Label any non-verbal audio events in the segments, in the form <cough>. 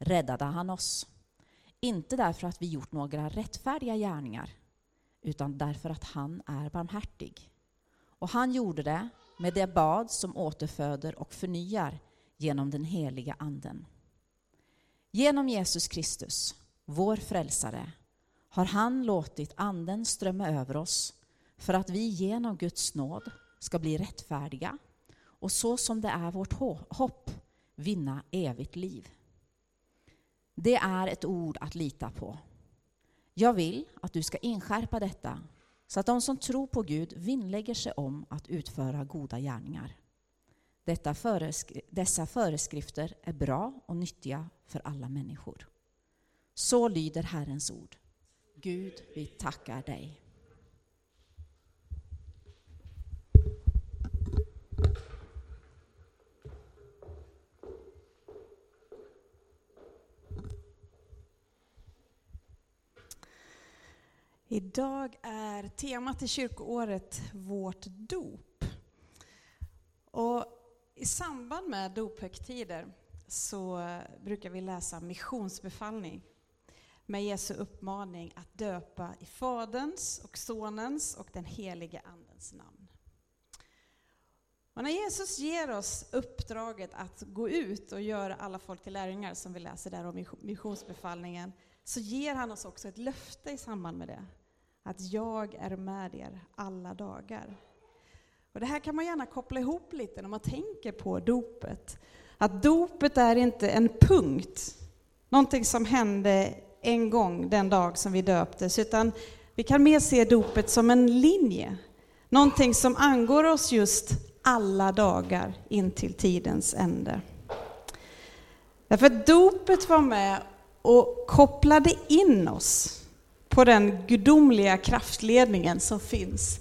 räddade han oss. Inte därför att vi gjort några rättfärdiga gärningar, utan därför att han är barmhärtig. Och han gjorde det med det bad som återföder och förnyar genom den heliga Anden. Genom Jesus Kristus, vår frälsare, har han låtit Anden strömma över oss för att vi genom Guds nåd ska bli rättfärdiga och så som det är vårt hopp vinna evigt liv. Det är ett ord att lita på. Jag vill att du ska inskärpa detta så att de som tror på Gud vinnlägger sig om att utföra goda gärningar. Detta dessa föreskrifter är bra och nyttiga för alla människor. Så lyder Herrens ord. Gud, vi tackar dig. Idag är temat i kyrkoåret vårt dop. Och I samband med dophögtider så brukar vi läsa missionsbefallning med Jesu uppmaning att döpa i Faderns och Sonens och den helige Andens namn. Och när Jesus ger oss uppdraget att gå ut och göra alla folk till lärjungar, som vi läser där om missionsbefallningen, så ger han oss också ett löfte i samband med det att jag är med er alla dagar. Och det här kan man gärna koppla ihop lite när man tänker på dopet. Att dopet är inte en punkt, någonting som hände en gång den dag som vi döptes, utan vi kan mer se dopet som en linje. Någonting som angår oss just alla dagar in till tidens ände. Därför att dopet var med och kopplade in oss på den gudomliga kraftledningen som finns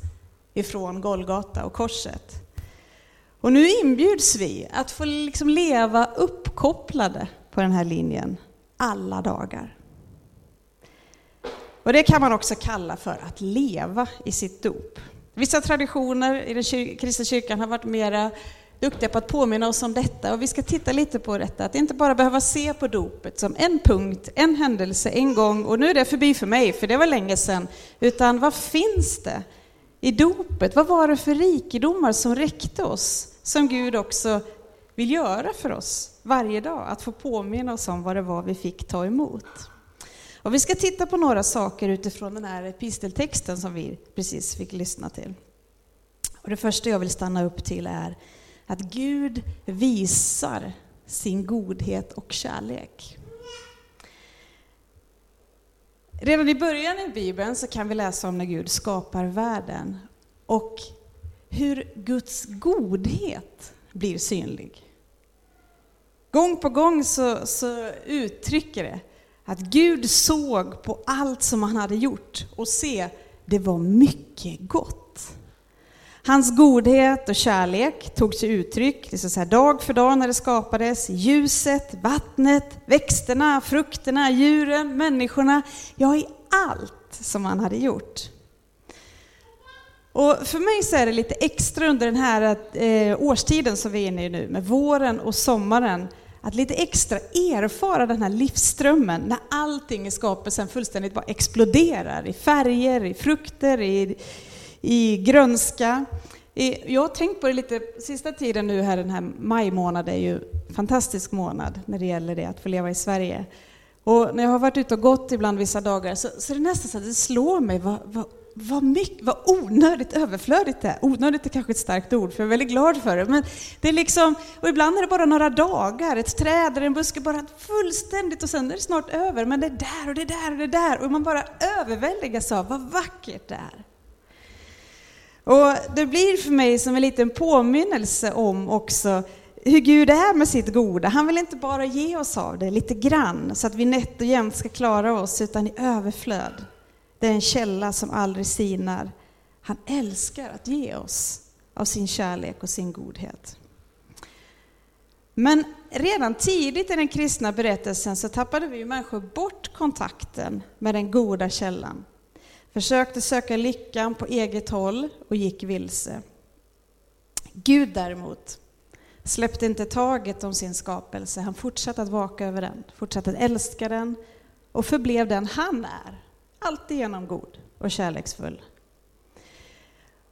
ifrån Golgata och korset. Och nu inbjuds vi att få liksom leva uppkopplade på den här linjen alla dagar. Och det kan man också kalla för att leva i sitt dop. Vissa traditioner i den kristna kyrkan har varit mera duktiga på att påminna oss om detta och vi ska titta lite på detta, att inte bara behöva se på dopet som en punkt, en händelse, en gång och nu är det förbi för mig, för det var länge sedan, utan vad finns det i dopet? Vad var det för rikedomar som räckte oss, som Gud också vill göra för oss varje dag, att få påminna oss om vad det var vi fick ta emot. Och vi ska titta på några saker utifrån den här episteltexten som vi precis fick lyssna till. Och det första jag vill stanna upp till är att Gud visar sin godhet och kärlek. Redan i början i Bibeln så kan vi läsa om när Gud skapar världen och hur Guds godhet blir synlig. Gång på gång så, så uttrycker det att Gud såg på allt som han hade gjort och se, det var mycket gott. Hans godhet och kärlek tog sig uttryck det så här, dag för dag när det skapades, ljuset, vattnet, växterna, frukterna, djuren, människorna, ja i allt som han hade gjort. Och för mig så är det lite extra under den här eh, årstiden som vi är inne i nu, med våren och sommaren, att lite extra erfara den här livsströmmen när allting i skapelsen fullständigt bara exploderar i färger, i frukter, i, i grönska. Jag har tänkt på det lite sista tiden nu här, den här maj månad är ju en fantastisk månad när det gäller det att få leva i Sverige. Och när jag har varit ute och gått ibland vissa dagar så, så är det nästan så att det slår mig vad, vad, vad, mycket, vad onödigt överflödigt det är. Onödigt är kanske ett starkt ord, för jag är väldigt glad för det. Men det är liksom, och ibland är det bara några dagar, ett träd eller en buske bara fullständigt och sen är det snart över. Men det är där och det är där och det är där och man bara överväldigas av vad vackert det är. Och det blir för mig som en liten påminnelse om också hur Gud är med sitt goda. Han vill inte bara ge oss av det lite grann så att vi nätt och jämnt ska klara oss, utan i överflöd. Det är en källa som aldrig sinar. Han älskar att ge oss av sin kärlek och sin godhet. Men redan tidigt i den kristna berättelsen så tappade vi människor bort kontakten med den goda källan försökte söka lyckan på eget håll och gick vilse. Gud däremot släppte inte taget om sin skapelse. Han fortsatte att vaka över den, fortsatte att älska den och förblev den han är, alltigenom god och kärleksfull.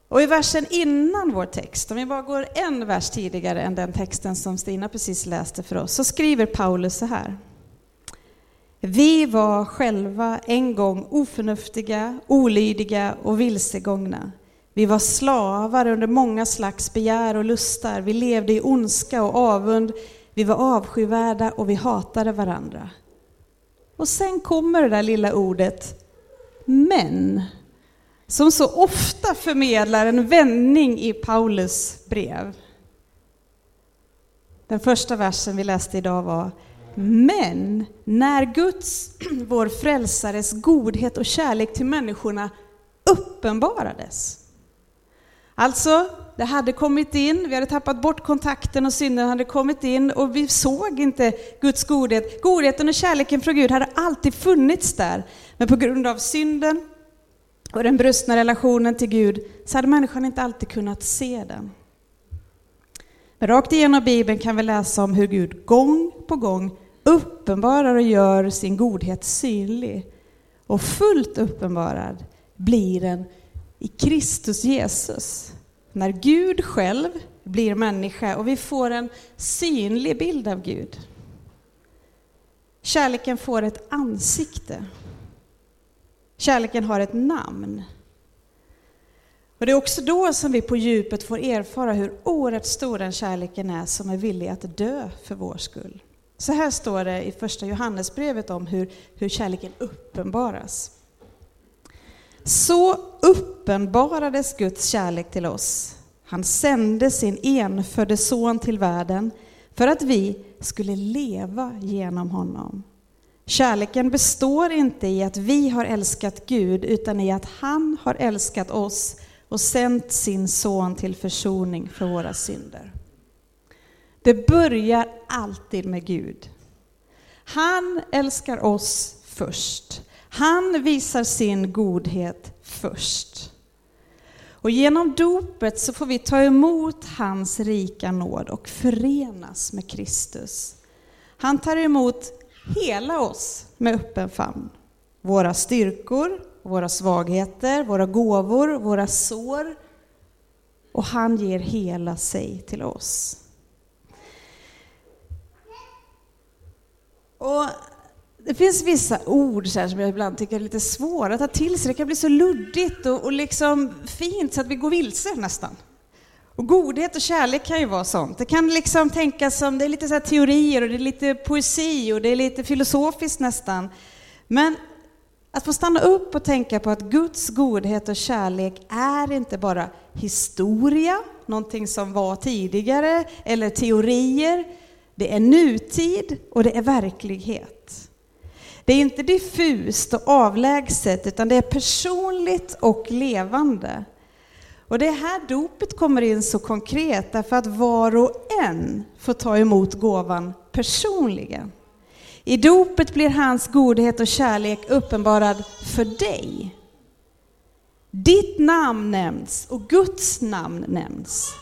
Och i versen innan vår text, om vi bara går en vers tidigare än den texten som Stina precis läste för oss, så skriver Paulus så här. Vi var själva en gång oförnuftiga, olydiga och vilsegångna. Vi var slavar under många slags begär och lustar. Vi levde i ondska och avund. Vi var avskyvärda och vi hatade varandra. Och sen kommer det där lilla ordet men, som så ofta förmedlar en vändning i Paulus brev. Den första versen vi läste idag var men när Guds, <clears throat> vår frälsares godhet och kärlek till människorna uppenbarades Alltså, det hade kommit in, vi hade tappat bort kontakten och synden hade kommit in och vi såg inte Guds godhet. Godheten och kärleken från Gud hade alltid funnits där. Men på grund av synden och den brustna relationen till Gud så hade människan inte alltid kunnat se den. Men rakt igenom Bibeln kan vi läsa om hur Gud gång på gång uppenbarar och gör sin godhet synlig. Och fullt uppenbarad blir den i Kristus Jesus. När Gud själv blir människa och vi får en synlig bild av Gud. Kärleken får ett ansikte. Kärleken har ett namn. Och Det är också då som vi på djupet får erfara hur oerhört stor den kärleken är som är villig att dö för vår skull. Så här står det i första Johannesbrevet om hur, hur kärleken uppenbaras. Så uppenbarades Guds kärlek till oss. Han sände sin enfödde son till världen för att vi skulle leva genom honom. Kärleken består inte i att vi har älskat Gud utan i att han har älskat oss och sänt sin son till försoning för våra synder. Det börjar alltid med Gud. Han älskar oss först. Han visar sin godhet först. Och genom dopet så får vi ta emot hans rika nåd och förenas med Kristus. Han tar emot hela oss med öppen famn. Våra styrkor, våra svagheter, våra gåvor, våra sår. Och han ger hela sig till oss. Och det finns vissa ord så som jag ibland tycker är lite svåra att ta till sig. Det kan bli så luddigt och, och liksom fint så att vi går vilse nästan. Och godhet och kärlek kan ju vara sånt. Det kan liksom tänkas som, det är lite så teorier och det är lite poesi och det är lite filosofiskt nästan. Men att få stanna upp och tänka på att Guds godhet och kärlek är inte bara historia, någonting som var tidigare, eller teorier. Det är nutid och det är verklighet. Det är inte diffust och avlägset, utan det är personligt och levande. Och det är här dopet kommer in så konkret, därför att var och en får ta emot gåvan personligen. I dopet blir hans godhet och kärlek uppenbarad för dig. Ditt namn nämns och Guds namn nämns.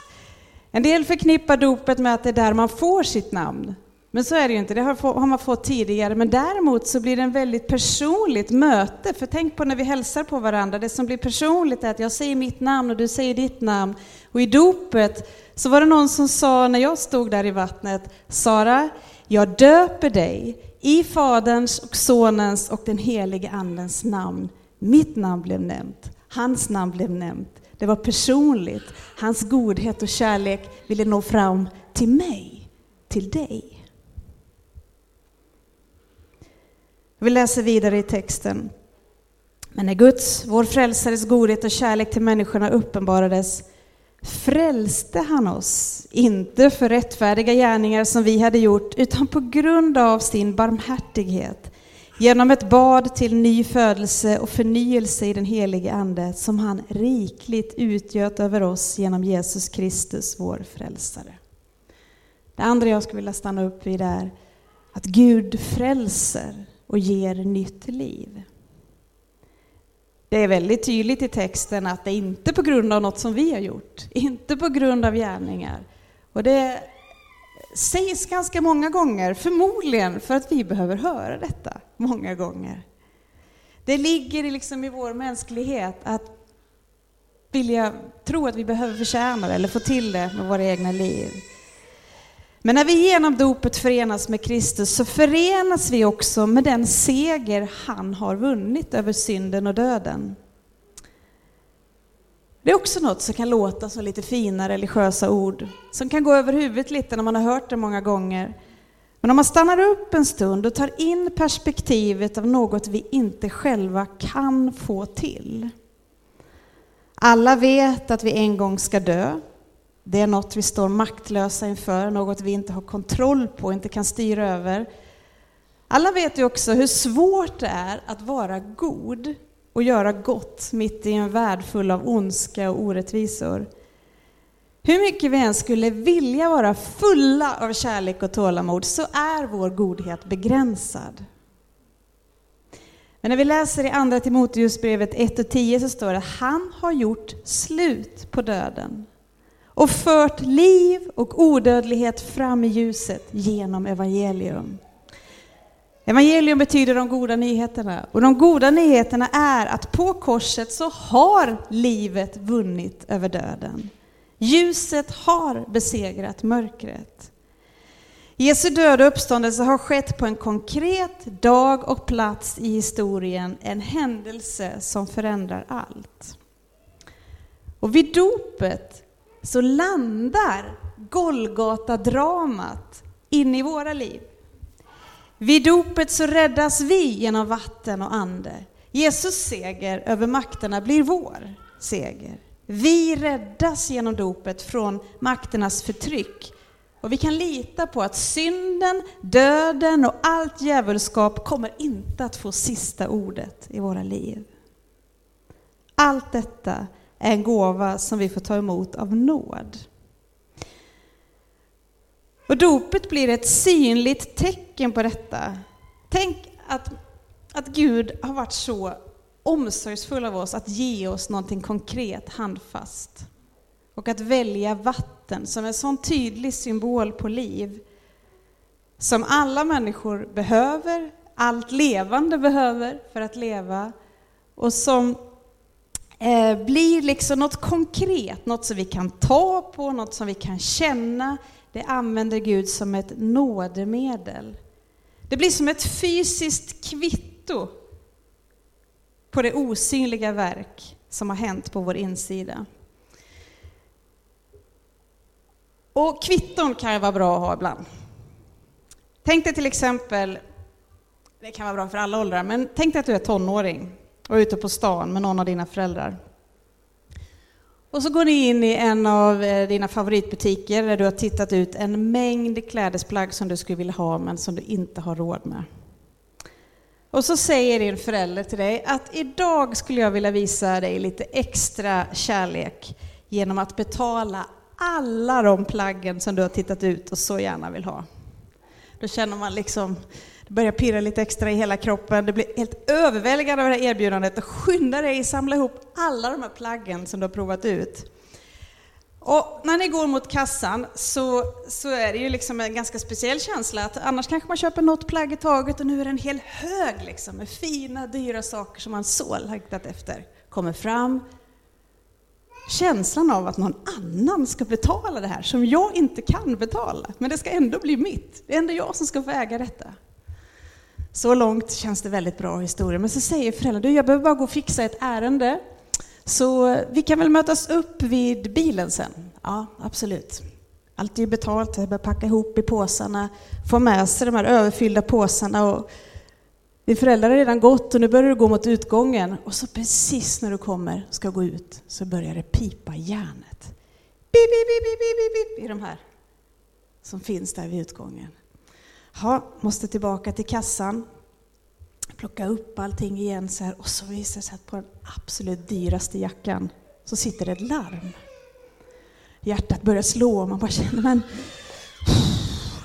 En del förknippar dopet med att det är där man får sitt namn. Men så är det ju inte, det har man fått tidigare. Men däremot så blir det en väldigt personligt möte. För tänk på när vi hälsar på varandra, det som blir personligt är att jag säger mitt namn och du säger ditt namn. Och i dopet så var det någon som sa när jag stod där i vattnet, Sara, jag döper dig i Faderns och Sonens och den helige Andens namn. Mitt namn blev nämnt, hans namn blev nämnt. Det var personligt. Hans godhet och kärlek ville nå fram till mig, till dig. Vi läser vidare i texten. Men när Guds, vår frälsares godhet och kärlek till människorna uppenbarades frälste han oss, inte för rättfärdiga gärningar som vi hade gjort, utan på grund av sin barmhärtighet, genom ett bad till ny födelse och förnyelse i den helige Ande, som han rikligt utgöt över oss genom Jesus Kristus, vår frälsare. Det andra jag skulle vilja stanna upp vid är att Gud frälser och ger nytt liv. Det är väldigt tydligt i texten att det inte är på grund av något som vi har gjort, inte på grund av gärningar. Och det sägs ganska många gånger, förmodligen för att vi behöver höra detta många gånger. Det ligger liksom i vår mänsklighet att vilja tro att vi behöver förtjäna det eller få till det med våra egna liv. Men när vi genom dopet förenas med Kristus så förenas vi också med den seger han har vunnit över synden och döden. Det är också något som kan låta som lite fina religiösa ord, som kan gå över huvudet lite när man har hört det många gånger. Men om man stannar upp en stund och tar in perspektivet av något vi inte själva kan få till. Alla vet att vi en gång ska dö. Det är något vi står maktlösa inför, något vi inte har kontroll på, inte kan styra över. Alla vet ju också hur svårt det är att vara god och göra gott mitt i en värld full av ondska och orättvisor. Hur mycket vi än skulle vilja vara fulla av kärlek och tålamod så är vår godhet begränsad. Men när vi läser i Andra Timoteusbrevet 1 och 10 så står det att Han har gjort slut på döden och fört liv och odödlighet fram i ljuset genom evangelium. Evangelium betyder de goda nyheterna. Och de goda nyheterna är att på korset så har livet vunnit över döden. Ljuset har besegrat mörkret. Jesu död och uppståndelse har skett på en konkret dag och plats i historien, en händelse som förändrar allt. Och vid dopet så landar Golgata-dramat in i våra liv. Vid dopet så räddas vi genom vatten och ande. Jesus seger över makterna blir vår seger. Vi räddas genom dopet från makternas förtryck. Och vi kan lita på att synden, döden och allt djävulskap kommer inte att få sista ordet i våra liv. Allt detta är en gåva som vi får ta emot av nåd. Och dopet blir ett synligt tecken på detta. Tänk att, att Gud har varit så omsorgsfull av oss att ge oss någonting konkret, handfast. Och att välja vatten som en sån tydlig symbol på liv. Som alla människor behöver, allt levande behöver för att leva. Och som eh, blir liksom något konkret, något som vi kan ta på, något som vi kan känna. Det använder Gud som ett nådemedel. Det blir som ett fysiskt kvitto på det osynliga verk som har hänt på vår insida. Och kvitton kan ju vara bra att ha ibland. Tänk dig till exempel, det kan vara bra för alla åldrar, men tänk dig att du är tonåring och är ute på stan med någon av dina föräldrar. Och så går ni in i en av eh, dina favoritbutiker där du har tittat ut en mängd klädesplagg som du skulle vilja ha men som du inte har råd med. Och så säger din förälder till dig att idag skulle jag vilja visa dig lite extra kärlek genom att betala alla de plaggen som du har tittat ut och så gärna vill ha. Då känner man liksom, det börjar pirra lite extra i hela kroppen, det blir helt överväldigad av det här erbjudandet och skynda dig att samla ihop alla de här plaggen som du har provat ut. Och när ni går mot kassan så, så är det ju liksom en ganska speciell känsla att annars kanske man köper något plagg i taget och nu är det en hel hög liksom med fina, dyra saker som man så längtat efter. Kommer fram, känslan av att någon annan ska betala det här som jag inte kan betala, men det ska ändå bli mitt. Det är ändå jag som ska få äga detta. Så långt känns det väldigt bra historia, men så säger föräldrarna, du jag behöver bara gå och fixa ett ärende så vi kan väl mötas upp vid bilen sen? Ja, absolut. Allt är ju betalt, jag börjar packa ihop i påsarna, få med sig de här överfyllda påsarna och din föräldrar har redan gått och nu börjar du gå mot utgången och så precis när du kommer ska gå ut så börjar det pipa järnet. Bip, bip, bip, bip, bip, i de här som finns där vid utgången. Ja, måste tillbaka till kassan, plocka upp allting igen så här och så visar det sig att på den absolut dyraste jackan så sitter det ett larm. Hjärtat börjar slå och man bara känner men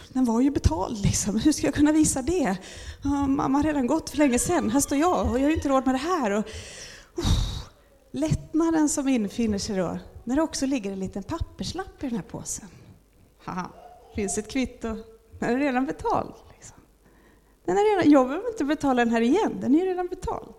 den var ju betald liksom. Hur ska jag kunna visa det? Mamma har redan gått för länge sedan. Här står jag och jag har inte råd med det här. Och, oh, lättnaden som infinner sig då, när det också ligger en liten papperslapp i den här påsen. Haha. finns ett kvitto. Den är redan betald. Liksom. Den är redan, jag behöver inte betala den här igen, den är redan betald.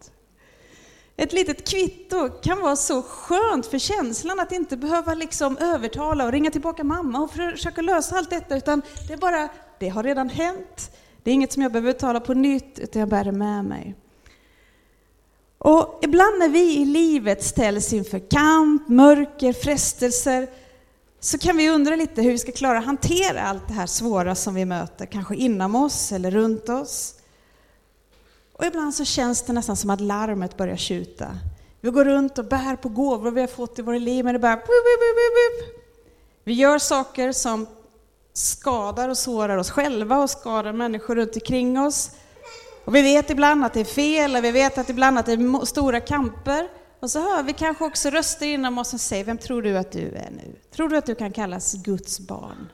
Ett litet kvitto kan vara så skönt för känslan att inte behöva liksom övertala och ringa tillbaka mamma och försöka lösa allt detta, utan det är bara, det har redan hänt. Det är inget som jag behöver betala på nytt, utan jag bär det med mig. Och ibland när vi i livet ställs inför kamp, mörker, frestelser, så kan vi undra lite hur vi ska klara att hantera allt det här svåra som vi möter, kanske inom oss eller runt oss. Och ibland så känns det nästan som att larmet börjar tjuta. Vi går runt och bär på gåvor vi har fått i våra liv, men det bara... Vi gör saker som skadar och sårar oss själva och skadar människor runt omkring oss. Och vi vet ibland att det är fel, och vi vet att ibland att det är stora kamper. Och så hör vi kanske också röster inom oss som säger, vem tror du att du är nu? Tror du att du kan kallas Guds barn?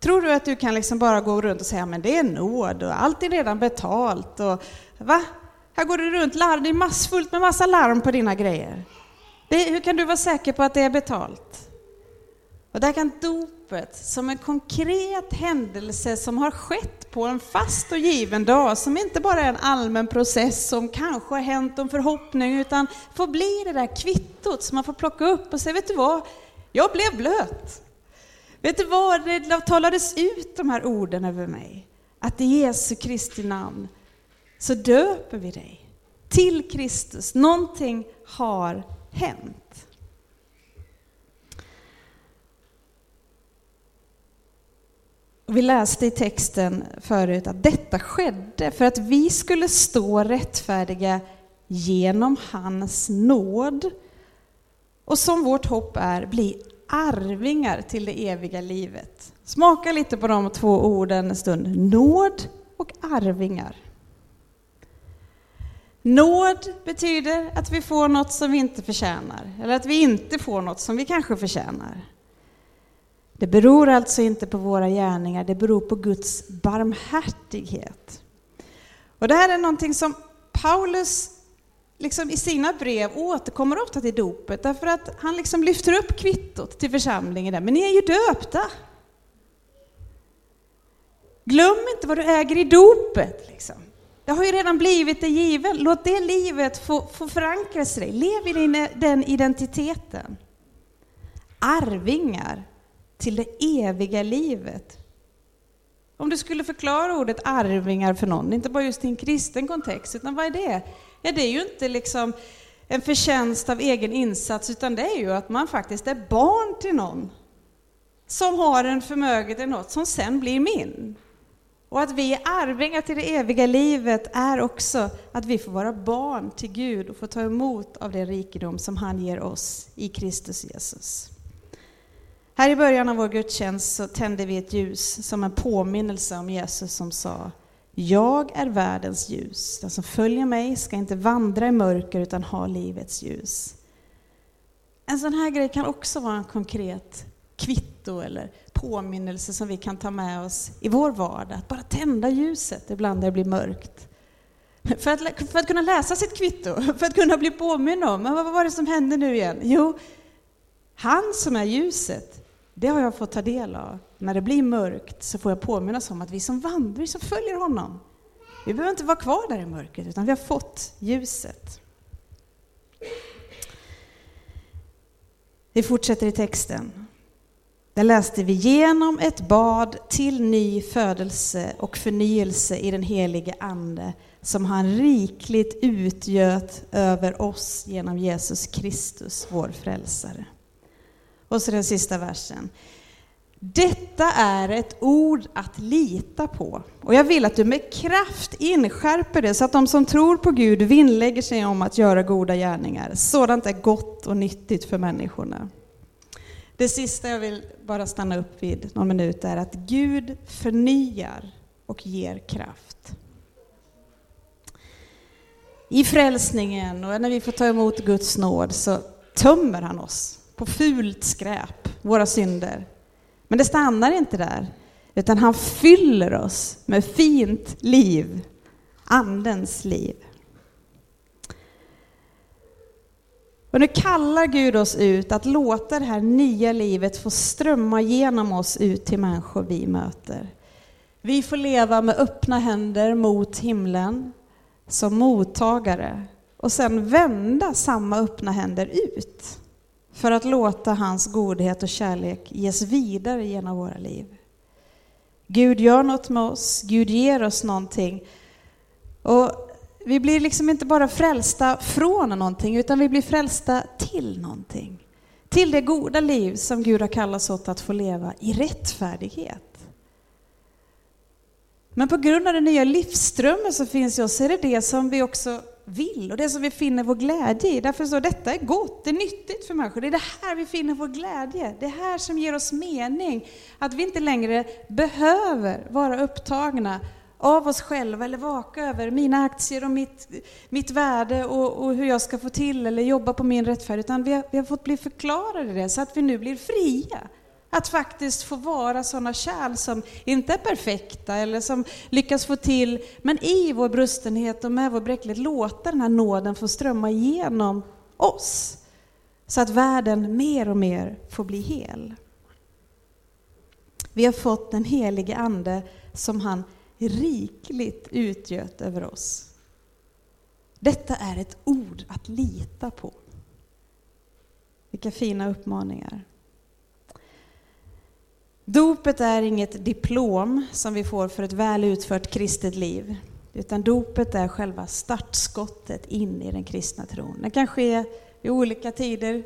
Tror du att du kan liksom bara gå runt och säga, men det är nåd och allt är redan betalt och va? Här går du runt, larm, det är massfullt med massa larm på dina grejer. Det, hur kan du vara säker på att det är betalt? Och där kan dopet, som en konkret händelse som har skett på en fast och given dag, som inte bara är en allmän process som kanske har hänt om förhoppning, utan får bli det där kvittot som man får plocka upp och säga, vet du vad, jag blev blöt. Vet du vad, det talades ut de här orden över mig. Att i Jesu Kristi namn så döper vi dig till Kristus. Någonting har hänt. Vi läste i texten förut att detta skedde för att vi skulle stå rättfärdiga genom hans nåd och som vårt hopp är bli arvingar till det eviga livet. Smaka lite på de två orden en stund. Nåd och arvingar. Nåd betyder att vi får något som vi inte förtjänar, eller att vi inte får något som vi kanske förtjänar. Det beror alltså inte på våra gärningar, det beror på Guds barmhärtighet. Och det här är någonting som Paulus liksom i sina brev återkommer ofta till dopet, därför att han liksom lyfter upp kvittot till församlingen där. Men ni är ju döpta! Glöm inte vad du äger i dopet. Liksom. Det har ju redan blivit det givet. Låt det livet få, få förankras i dig. Lev i din, den identiteten. Arvingar till det eviga livet. Om du skulle förklara ordet arvingar för någon, inte bara just i en kristen kontext, utan vad är det? Ja, det är ju inte liksom en förtjänst av egen insats, utan det är ju att man faktiskt är barn till någon som har en förmögenhet eller något som sen blir min. Och att vi är arvingar till det eviga livet är också att vi får vara barn till Gud och få ta emot av den rikedom som han ger oss i Kristus Jesus. Här i början av vår gudstjänst så tände vi ett ljus som en påminnelse om Jesus som sa jag är världens ljus. Den som följer mig ska inte vandra i mörker utan ha livets ljus. En sån här grej kan också vara en konkret kvitto eller påminnelse som vi kan ta med oss i vår vardag. Att bara tända ljuset ibland när det blir mörkt. För att, för att kunna läsa sitt kvitto, <laughs> för att kunna bli påminn om, men vad var det som hände nu igen? Jo, han som är ljuset, det har jag fått ta del av. När det blir mörkt så får jag påminnas om att vi som vandrar, vi som följer honom, vi behöver inte vara kvar där i mörkret, utan vi har fått ljuset. Vi fortsätter i texten. Där läste vi genom ett bad till ny födelse och förnyelse i den helige Ande som han rikligt utgöt över oss genom Jesus Kristus, vår frälsare. Och så den sista versen. Detta är ett ord att lita på. Och jag vill att du med kraft inskärper det så att de som tror på Gud vinnlägger sig om att göra goda gärningar. Sådant är gott och nyttigt för människorna. Det sista jag vill bara stanna upp vid någon minut är att Gud förnyar och ger kraft. I frälsningen och när vi får ta emot Guds nåd så tömmer han oss på fult skräp, våra synder. Men det stannar inte där, utan han fyller oss med fint liv, Andens liv. Och nu kallar Gud oss ut att låta det här nya livet få strömma genom oss ut till människor vi möter. Vi får leva med öppna händer mot himlen som mottagare och sen vända samma öppna händer ut för att låta hans godhet och kärlek ges vidare genom våra liv. Gud gör något med oss, Gud ger oss någonting. Och vi blir liksom inte bara frälsta från någonting, utan vi blir frälsta till någonting. Till det goda liv som Gud har kallat oss åt att få leva i rättfärdighet. Men på grund av den nya livsströmmen som finns i oss är det det som vi också vill och det som vi finner vår glädje i. Därför så detta är gott, det är nyttigt för människor. Det är det här vi finner vår glädje. Det är här som ger oss mening. Att vi inte längre behöver vara upptagna av oss själva eller vaka över mina aktier och mitt, mitt värde och, och hur jag ska få till eller jobba på min rättfärdighet. Utan vi har, vi har fått bli förklarade det så att vi nu blir fria. Att faktiskt få vara sådana kärl som inte är perfekta eller som lyckas få till, men i vår brustenhet och med vår bräcklighet låta den här nåden få strömma igenom oss. Så att världen mer och mer får bli hel. Vi har fått den helige Ande som han rikligt utgöt över oss. Detta är ett ord att lita på. Vilka fina uppmaningar. Dopet är inget diplom som vi får för ett väl utfört kristet liv, utan dopet är själva startskottet in i den kristna tron. Det kan ske i olika tider.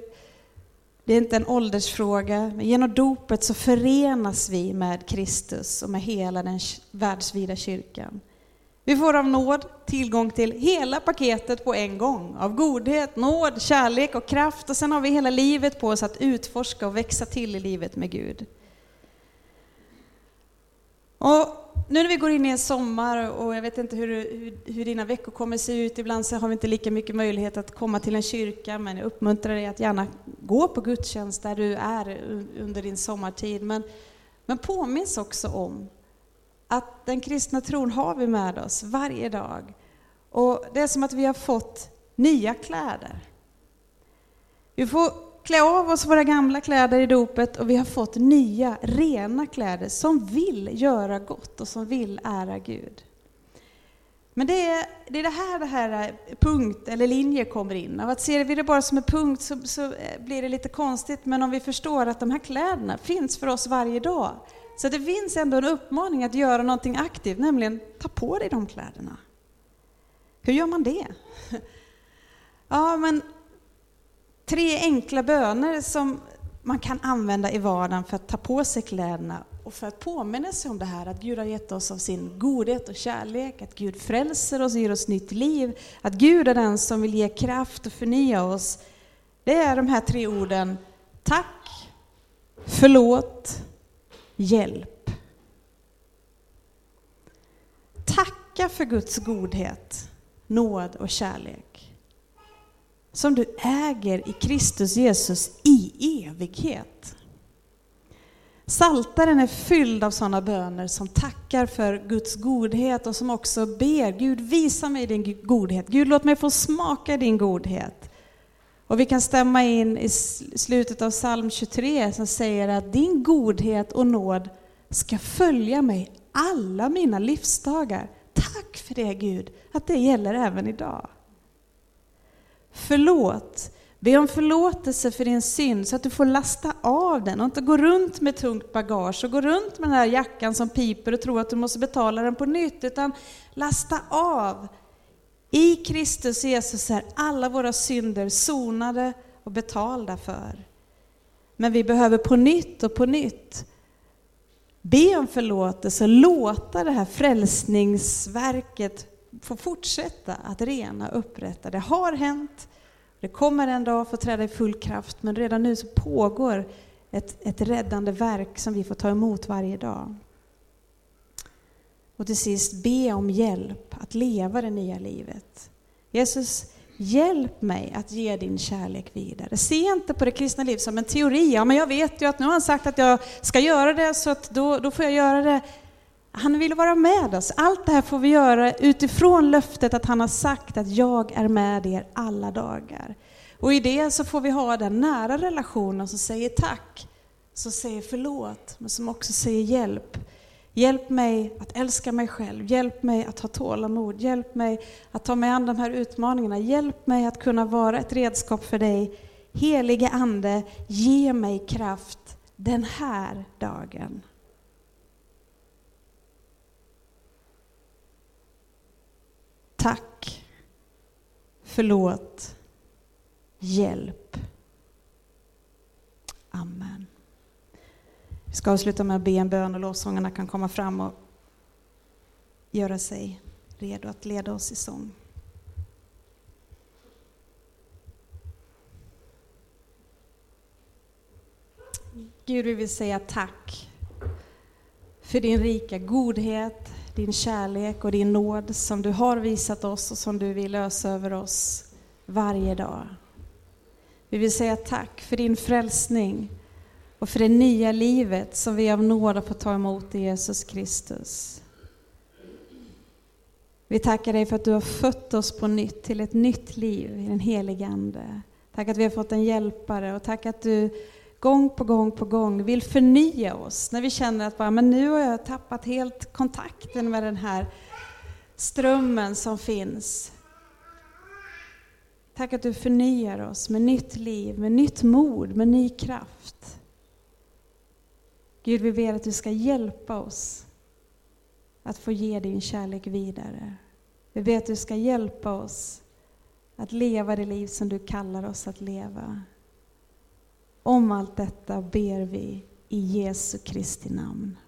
Det är inte en åldersfråga, men genom dopet så förenas vi med Kristus och med hela den världsvida kyrkan. Vi får av nåd tillgång till hela paketet på en gång, av godhet, nåd, kärlek och kraft och sen har vi hela livet på oss att utforska och växa till i livet med Gud. Och nu när vi går in i en sommar och jag vet inte hur, hur, hur, dina veckor kommer se ut, ibland så har vi inte lika mycket möjlighet att komma till en kyrka, men jag uppmuntrar dig att gärna gå på gudstjänst där du är under din sommartid. Men, men påminns också om att den kristna tron har vi med oss varje dag. Och det är som att vi har fått nya kläder. Vi får klä av oss våra gamla kläder i dopet och vi har fått nya, rena kläder som vill göra gott och som vill ära Gud. Men det är, det är det här det här eh, punkt eller linje kommer in. Av att ser vi det bara som en punkt så, så eh, blir det lite konstigt, men om vi förstår att de här kläderna finns för oss varje dag. Så det finns ändå en uppmaning att göra någonting aktivt, nämligen ta på dig de kläderna. Hur gör man det? <laughs> Ja, men Tre enkla böner som man kan använda i vardagen för att ta på sig kläderna och för att påminna sig om det här att Gud har gett oss av sin godhet och kärlek, att Gud frälser oss och ger oss nytt liv, att Gud är den som vill ge kraft och förnya oss. Det är de här tre orden tack, förlåt, hjälp. Tacka för Guds godhet, nåd och kärlek som du äger i Kristus Jesus i evighet. Saltaren är fylld av sådana böner som tackar för Guds godhet och som också ber Gud visa mig din godhet. Gud låt mig få smaka din godhet. Och vi kan stämma in i slutet av psalm 23 som säger att din godhet och nåd ska följa mig alla mina livsdagar. Tack för det Gud, att det gäller även idag. Förlåt. Be om förlåtelse för din synd så att du får lasta av den och inte gå runt med tungt bagage och gå runt med den här jackan som piper och tro att du måste betala den på nytt, utan lasta av. I Kristus Jesus är alla våra synder sonade och betalda för. Men vi behöver på nytt och på nytt be om förlåtelse, låta det här frälsningsverket få fortsätta att rena och upprätta. Det har hänt, det kommer en dag få träda i full kraft, men redan nu så pågår ett, ett räddande verk som vi får ta emot varje dag. Och till sist, be om hjälp att leva det nya livet. Jesus, hjälp mig att ge din kärlek vidare. Se inte på det kristna livet som en teori. Ja, men jag vet ju att nu har han sagt att jag ska göra det, så att då, då får jag göra det. Han vill vara med oss. Allt det här får vi göra utifrån löftet att han har sagt att jag är med er alla dagar. Och i det så får vi ha den nära relationen som säger tack, som säger förlåt, men som också säger hjälp. Hjälp mig att älska mig själv, hjälp mig att ha tålamod, hjälp mig att ta mig an de här utmaningarna, hjälp mig att kunna vara ett redskap för dig. Helige Ande, ge mig kraft den här dagen. Tack, förlåt, hjälp. Amen. Vi ska avsluta med att be en bön och lovsångarna kan komma fram och göra sig redo att leda oss i sång. Gud, vi vill säga tack för din rika godhet, din kärlek och din nåd som du har visat oss och som du vill ösa över oss varje dag. Vi vill säga tack för din frälsning och för det nya livet som vi av nåd har fått ta emot i Jesus Kristus. Vi tackar dig för att du har fött oss på nytt till ett nytt liv i den helige Ande. Tack att vi har fått en hjälpare och tack att du gång på gång på gång vill förnya oss när vi känner att bara, men nu har jag tappat helt kontakten med den här strömmen som finns. Tack att du förnyar oss med nytt liv, med nytt mod, med ny kraft. Gud, vi ber att du ska hjälpa oss att få ge din kärlek vidare. Vi ber att du ska hjälpa oss att leva det liv som du kallar oss att leva. Om allt detta ber vi i Jesu Kristi namn.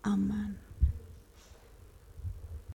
Amen.